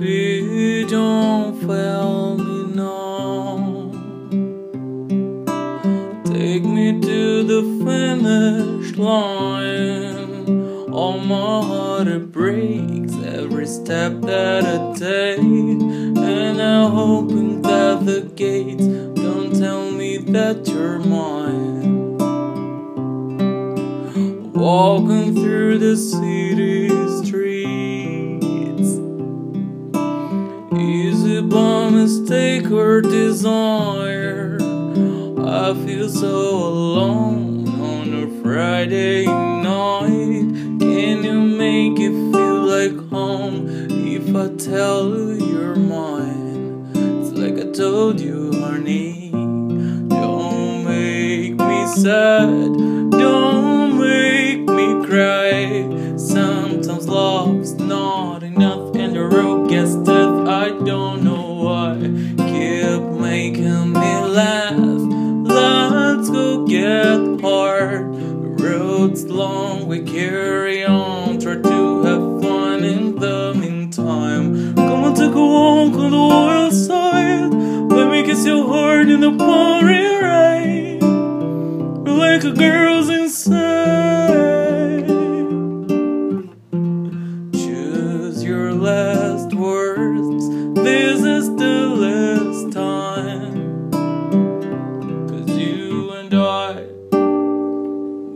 Please don't fail me now. Take me to the finish line. All my heart it breaks every step that I take, and I'm hoping that the gates don't tell me that you're mine. Walking through the city. By mistake or desire. I feel so alone on a Friday night. Can you make it feel like home if I tell you you're mine? It's like I told you, honey. Don't make me sad. Don't make me cry. Sometimes love's not enough, get hard. Road's long, we carry on. Try to have fun in the meantime. Come on, take a walk on the wild side. Let me kiss your heart in the pouring rain. Like a girl's inside.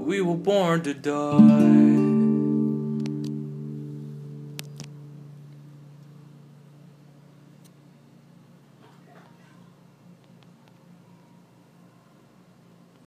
We were born to die.